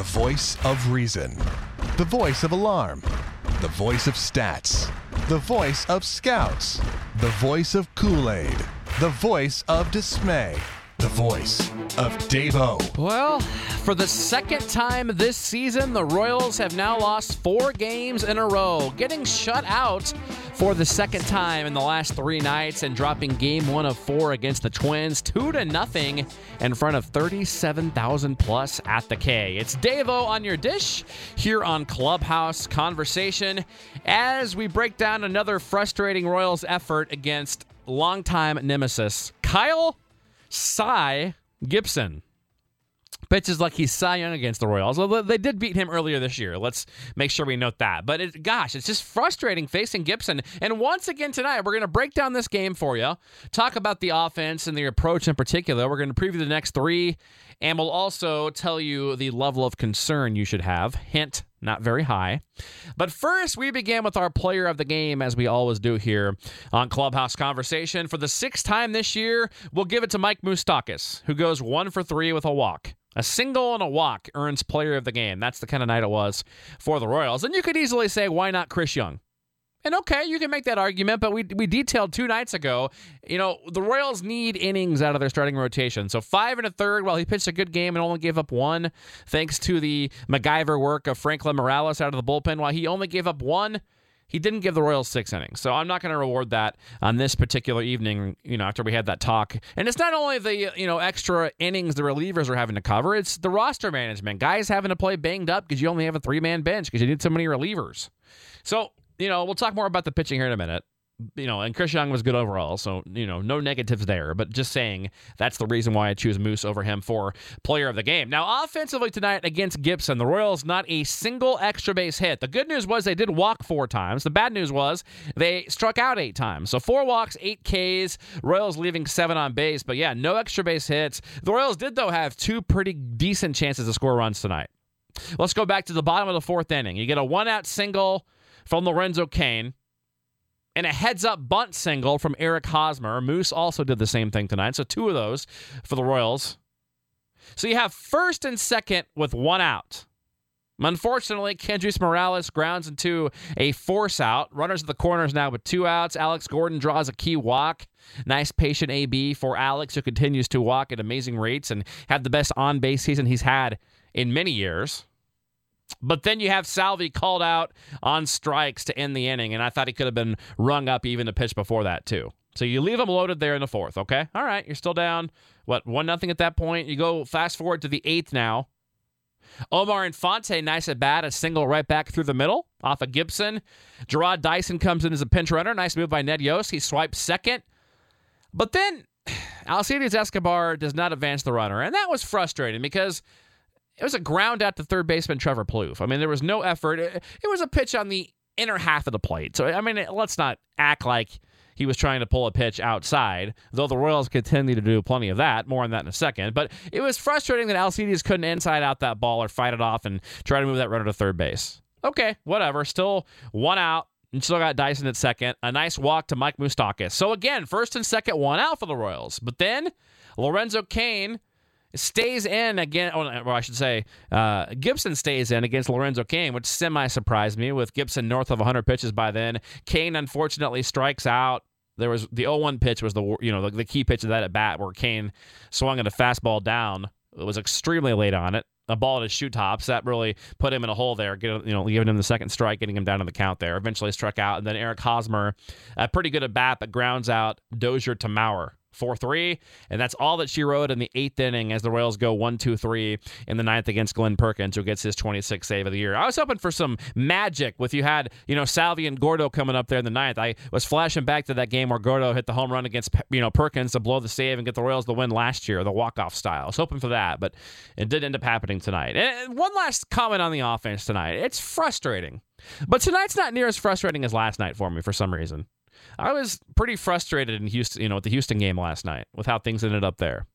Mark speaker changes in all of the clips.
Speaker 1: The voice of reason. The voice of alarm. The voice of stats. The voice of scouts. The voice of Kool Aid. The voice of dismay. The voice of Davo.
Speaker 2: Well, for the second time this season, the Royals have now lost four games in a row, getting shut out for the second time in the last three nights and dropping game one of four against the Twins, two to nothing in front of 37,000 plus at the K. It's Davo on your dish here on Clubhouse Conversation as we break down another frustrating Royals effort against longtime nemesis Kyle Cy Gibson. Pitches like he's Cy Young against the Royals. Although they did beat him earlier this year. Let's make sure we note that. But it, gosh, it's just frustrating facing Gibson. And once again tonight, we're going to break down this game for you, talk about the offense and the approach in particular. We're going to preview the next three, and we'll also tell you the level of concern you should have. Hint, not very high. But first, we begin with our player of the game, as we always do here on Clubhouse Conversation. For the sixth time this year, we'll give it to Mike Moustakas, who goes one for three with a walk. A single and a walk earns player of the game. That's the kind of night it was for the Royals. And you could easily say, why not Chris Young? And okay, you can make that argument, but we, we detailed two nights ago, you know, the Royals need innings out of their starting rotation. So five and a third, while he pitched a good game and only gave up one, thanks to the MacGyver work of Franklin Morales out of the bullpen, while he only gave up one, he didn't give the Royals six innings. So I'm not going to reward that on this particular evening, you know, after we had that talk. And it's not only the, you know, extra innings the relievers are having to cover, it's the roster management. Guys having to play banged up because you only have a three man bench because you need so many relievers. So you know, we'll talk more about the pitching here in a minute. You know, and Chris Young was good overall, so you know, no negatives there. But just saying that's the reason why I choose Moose over him for player of the game. Now, offensively tonight against Gibson, the Royals not a single extra base hit. The good news was they did walk four times. The bad news was they struck out eight times. So four walks, eight Ks. Royals leaving seven on base, but yeah, no extra base hits. The Royals did though have two pretty decent chances to score runs tonight. Let's go back to the bottom of the fourth inning. You get a one out single from Lorenzo Cain and a heads up bunt single from Eric Hosmer. Moose also did the same thing tonight. So two of those for the Royals. So you have first and second with one out. Unfortunately, Kendrys Morales grounds into a force out. Runners at the corners now with two outs. Alex Gordon draws a key walk. Nice patient AB for Alex, who continues to walk at amazing rates and had the best on base season he's had in many years. But then you have Salvy called out on strikes to end the inning, and I thought he could have been rung up even a pitch before that too. So you leave him loaded there in the fourth. Okay, all right, you're still down. What one nothing at that point? You go fast forward to the eighth now. Omar Infante, nice at bat, a single right back through the middle off of Gibson. Jarrod Dyson comes in as a pinch runner. Nice move by Ned Yost. He swipes second. But then Alcides Escobar does not advance the runner. And that was frustrating because it was a ground out to third baseman Trevor Plouffe. I mean, there was no effort. It, it was a pitch on the inner half of the plate. So, I mean, let's not act like he was trying to pull a pitch outside, though the Royals continue to do plenty of that. More on that in a second. But it was frustrating that Alcides couldn't inside out that ball or fight it off and try to move that runner to third base. Okay, whatever. Still one out. And still got Dyson at second. A nice walk to Mike Moustakas. So again, first and second, one out for the Royals. But then Lorenzo Cain stays in again. Or I should say, uh, Gibson stays in against Lorenzo Cain, which semi surprised me with Gibson north of 100 pitches by then. Cain unfortunately strikes out. There was the 0-1 pitch was the you know the, the key pitch of that at bat where Cain swung at a fastball down. It was extremely late on it. A ball at his shoe tops that really put him in a hole there. You know, giving him the second strike, getting him down to the count there. Eventually struck out, and then Eric Hosmer, a pretty good at bat, but grounds out Dozier to Mauer 4 3. And that's all that she wrote in the eighth inning as the Royals go 1 2 3 in the ninth against Glen Perkins, who gets his 26th save of the year. I was hoping for some magic with you had, you know, Salvy and Gordo coming up there in the ninth. I was flashing back to that game where Gordo hit the home run against, you know, Perkins to blow the save and get the Royals the win last year, the walk off style. I was hoping for that, but it did end up happening tonight. And one last comment on the offense tonight. It's frustrating. But tonight's not near as frustrating as last night for me for some reason. I was pretty frustrated in Houston, you know, at the Houston game last night with how things ended up there.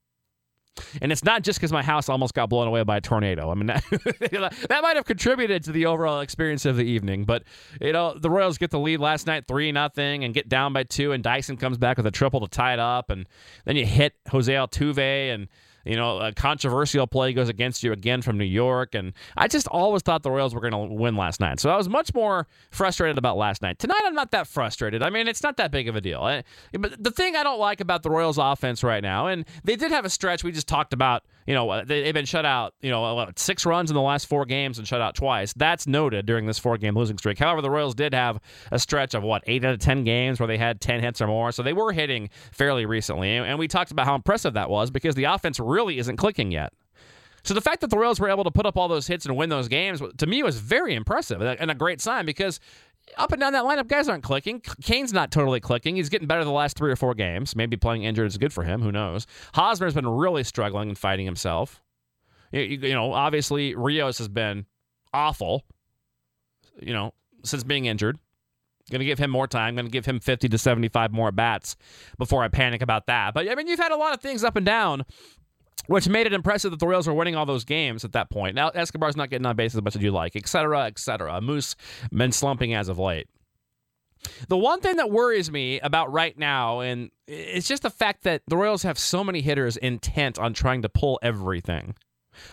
Speaker 2: And it's not just because my house almost got blown away by a tornado. I mean, that, that might have contributed to the overall experience of the evening. But you know, the Royals get the lead last night, three nothing, and get down by two. And Dyson comes back with a triple to tie it up, and then you hit Jose Altuve, and You know, a controversial play goes against you again from New York. And I just always thought the Royals were going to win last night. So I was much more frustrated about last night. Tonight, I'm not that frustrated. I mean, it's not that big of a deal. I, but the thing I don't like about the Royals offense right now, and they did have a stretch we just talked about, you know, uh, they've been shut out, you know, uh, what, six runs in the last four games and shut out twice. That's noted during this four game losing streak. However, the Royals did have a stretch of what, eight out of 10 games where they had 10 hits or more. So they were hitting fairly recently. And we talked about how impressive that was because the offense really isn't clicking yet. So the fact that the Royals were able to put up all those hits and win those games to me was very impressive and a great sign because up and down that lineup, guys aren't clicking. Cain's not totally clicking. He's getting better the last three or four games. Maybe playing injured is good for him. Who knows? Hosmer's been really struggling and fighting himself. You, you know, obviously Rios has been awful. You know, since being injured. Going to give him more time. Going to give him 50 to 75 more bats before I panic about that. But I mean, you've had a lot of things up and down which made it impressive that the Royals were winning all those games at that point. Now Escobar's not getting on base as much as you like, et cetera, et cetera. Moose been slumping as of late. The one thing that worries me about right now, and it's just the fact that the Royals have so many hitters intent on trying to pull everything.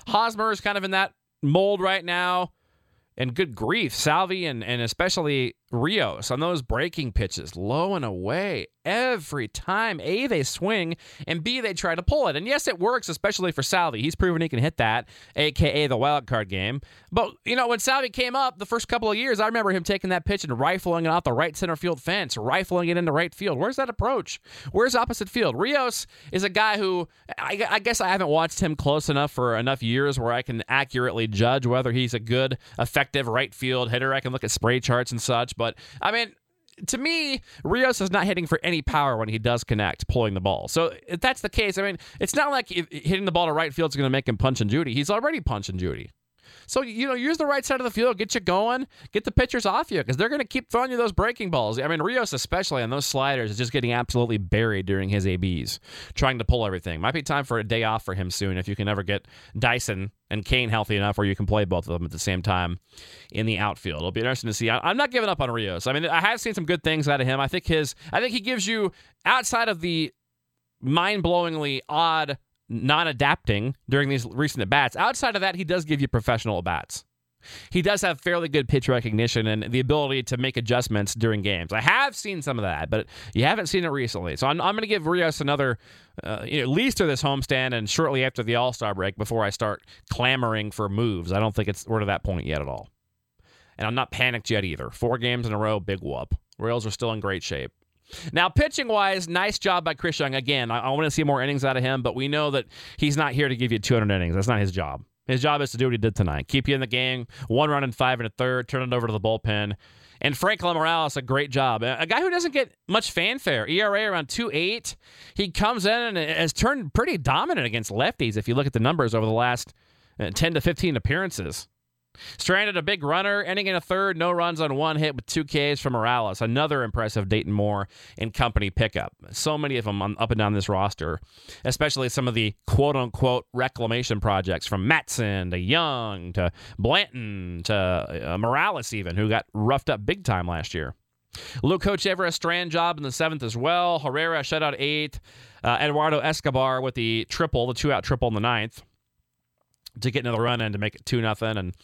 Speaker 2: Hosmer is kind of in that mold right now. And good grief, Salvy and, and especially Rios on those breaking pitches, low and away every time. A, they swing, and B, they try to pull it. And yes, it works, especially for Salvy. He's proven he can hit that, aka the wild card game. But you know, when Salvy came up the first couple of years, I remember him taking that pitch and rifling it off the right center field fence, rifling it into right field. Where's that approach? Where's opposite field? Rios is a guy who I, I guess I haven't watched him close enough for enough years where I can accurately judge whether he's a good, effective right field hitter. I can look at spray charts and such. But I mean, to me, Rios is not hitting for any power when he does connect, pulling the ball. So if that's the case, I mean, it's not like hitting the ball to right field is going to make him punch and Judy. He's already punch and Judy. So, you know, use the right side of the field, get you going, get the pitchers off you because they're going to keep throwing you those breaking balls. I mean, Rios, especially on those sliders, is just getting absolutely buried during his ABs, trying to pull everything. Might be time for a day off for him soon if you can ever get Dyson and Cain healthy enough where you can play both of them at the same time in the outfield. It'll be interesting to see. I'm not giving up on Rios. I mean, I have seen some good things out of him. I think his, I think he gives you outside of the mind-blowingly odd not adapting during these recent at bats. Outside of that, he does give you professional at bats. He does have fairly good pitch recognition and the ability to make adjustments during games. I have seen some of that, but you haven't seen it recently. So I'm, I'm going to give Rios another, uh, you know, at least to this homestand and shortly after the All Star break before I start clamoring for moves. I don't think it's we're to that point yet at all. And I'm not panicked yet either. Four games in a row, big whoop. Royals are still in great shape. Now, pitching wise, nice job by Chris Young. Again, I, I want to see more innings out of him, but we know that he's not here to give you 200 innings. That's not his job. His job is to do what he did tonight keep you in the game, one run and five and a third, turn it over to the bullpen. And Franklin Morales, a great job. A guy who doesn't get much fanfare. ERA around 2.8. He comes in and has turned pretty dominant against lefties if you look at the numbers over the last uh, 10 to 15 appearances. Stranded a big runner, ending in a third, no runs on one hit with two Ks from Morales. Another impressive Dayton Moore and company pickup. So many of them on, up and down this roster, especially some of the quote unquote reclamation projects from Madson to Young to Blanton to uh, Morales, even, who got roughed up big time last year. Luke Hochevar, a strand job in the seventh as well. Herrera shutout eighth. Uh, Eduardo Escobar with the triple, the two out triple in the ninth to get another run in to make it 2 nothing and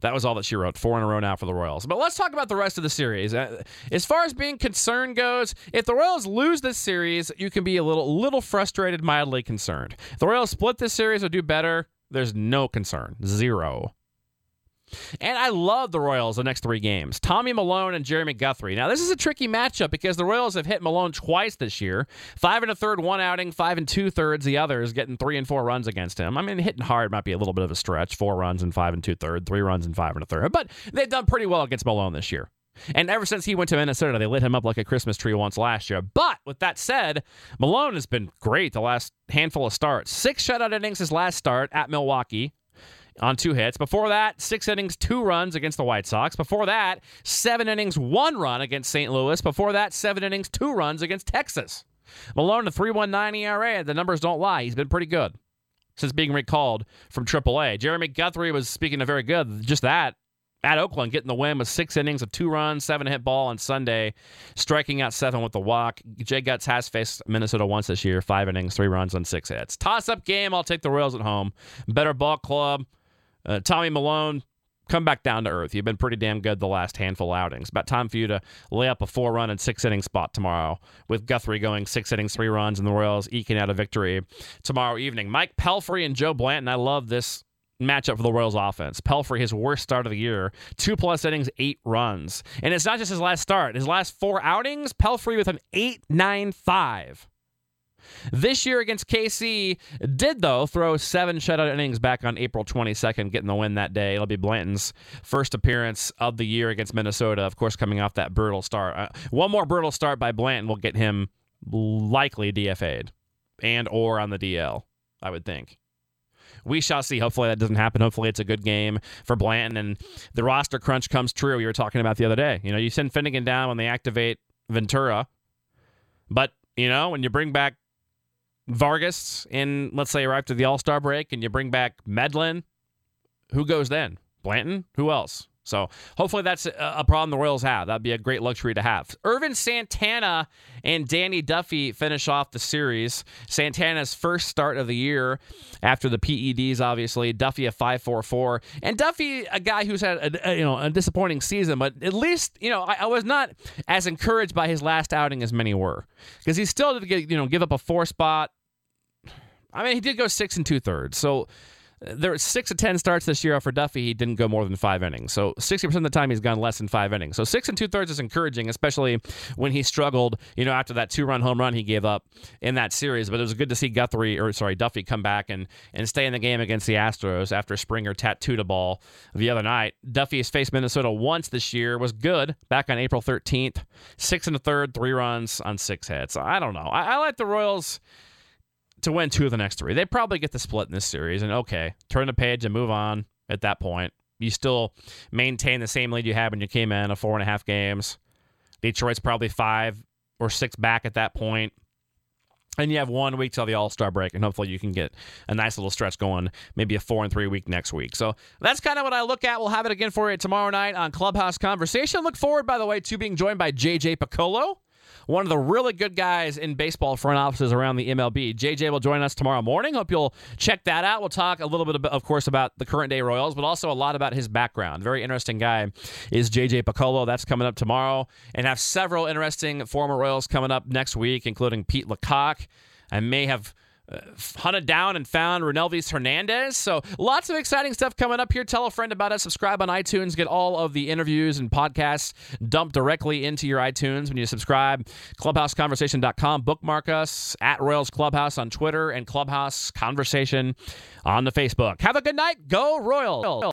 Speaker 2: that was all that she wrote four in a row now for the royals. But let's talk about the rest of the series. Uh, as far as being concerned goes if the royals lose this series you can be a little little frustrated mildly concerned. If the royals split this series or do better there's no concern. Zero and I love the Royals the next three games. Tommy Milone and Jeremy Guthrie. Now, this is a tricky matchup because the Royals have hit Milone twice this year. Five and a third, one outing, five and two thirds, the others getting three and four runs against him. I mean, hitting hard might be a little bit of a stretch. Four runs and five and two third, three runs and five and a third. But they've done pretty well against Milone this year. And ever since he went to Minnesota, they lit him up like a Christmas tree once last year. But with that said, Milone has been great the last handful of starts. Six shutout innings his last start at Milwaukee on two hits. Before that, six innings, two runs against the White Sox. Before that, seven innings, one run against St. Louis. Before that, seven innings, two runs against Texas. Milone, the 3.19 ERA. The numbers don't lie. He's been pretty good since being recalled from AAA. Jeremy Guthrie was speaking of very good. Just that at Oakland, getting the win with six innings of two runs, seven hit ball on Sunday, striking out seven with the walk. Jay Gutz has faced Minnesota once this year, five innings, three runs on six hits. Toss up game. I'll take the Royals at home. Better ball club. Uh, Tommy Milone, come back down to earth. You've been pretty damn good the last handful outings. About time for you to lay up a four run and six inning spot tomorrow with Guthrie going six innings, three runs, and the Royals eking out a victory tomorrow evening. Mike Pelfrey and Joe Blanton. I love this matchup for the Royals offense. Pelfrey, his worst start of the year, two plus innings, eight runs. And it's not just his last start, his last four outings, Pelfrey with an 8 9 5. This year against KC did though throw seven shutout innings back on April 22nd, getting the win that day. It'll be Blanton's first appearance of the year against Minnesota. Of course, coming off that brutal start. Uh, one more brutal start by Blanton will get him likely DFA'd and or on the DL. I would think. We shall see. Hopefully that doesn't happen. Hopefully it's a good game for Blanton and the roster crunch comes true. You were talking about the other day. You know, you send Finnegan down when they activate Ventura, but you know when you bring back Vargas in, let's say, right after the All Star break, and you bring back Medlen, who goes then? Blanton? Who else? So hopefully that's a problem the Royals have. That'd be a great luxury to have. Ervin Santana and Danny Duffy finish off the series. Santana's first start of the year after the PEDs, obviously. Duffy a five four four, and Duffy a guy who's had a, a, you know a disappointing season, but at least you know I, I was not as encouraged by his last outing as many were because he still did you know give up a four spot I mean, he did go six and two thirds. So uh, there were six of ten starts this year for Duffy. He didn't go more than five innings. So sixty percent of the time he's gone less than five innings. So six and two thirds is encouraging, especially when he struggled. You know, after that two run home run he gave up in that series. But it was good to see Guthrie or sorry Duffy come back and and stay in the game against the Astros after Springer tattooed a ball the other night. Duffy has faced Minnesota once this year. Was good back on April thirteenth. Six and a third, three runs on six hits. I don't know. I, I like the Royals to win two of the next three. They probably get the split in this series, and okay, turn the page and move on at that point. You still maintain the same lead you had when you came in of four and a half games. Detroit's probably five or six back at that point. And you have one week till the All Star break, and hopefully you can get a nice little stretch going, maybe a four and three week next week. So that's kind of what I look at. We'll have it again for you tomorrow night on Clubhouse Conversation. Look forward, by the way, to being joined by JJ Picollo one of the really good guys in baseball front offices around the MLB. JJ will join us tomorrow morning. Hope you'll check that out. We'll talk a little bit, of course, about the current day Royals, but also a lot about his background. Very interesting guy is JJ Picollo. That's coming up tomorrow, and have several interesting former Royals coming up next week, including Pete LaCock. I may have hunted down and found Runelvys Hernandez. So lots of exciting stuff coming up here. Tell a friend about it. Subscribe on iTunes. Get all of the interviews and podcasts dumped directly into your iTunes when you subscribe. ClubhouseConversation.com. Bookmark us at Royals Clubhouse on Twitter and Clubhouse Conversation on the Facebook. Have a good night. Go Royals.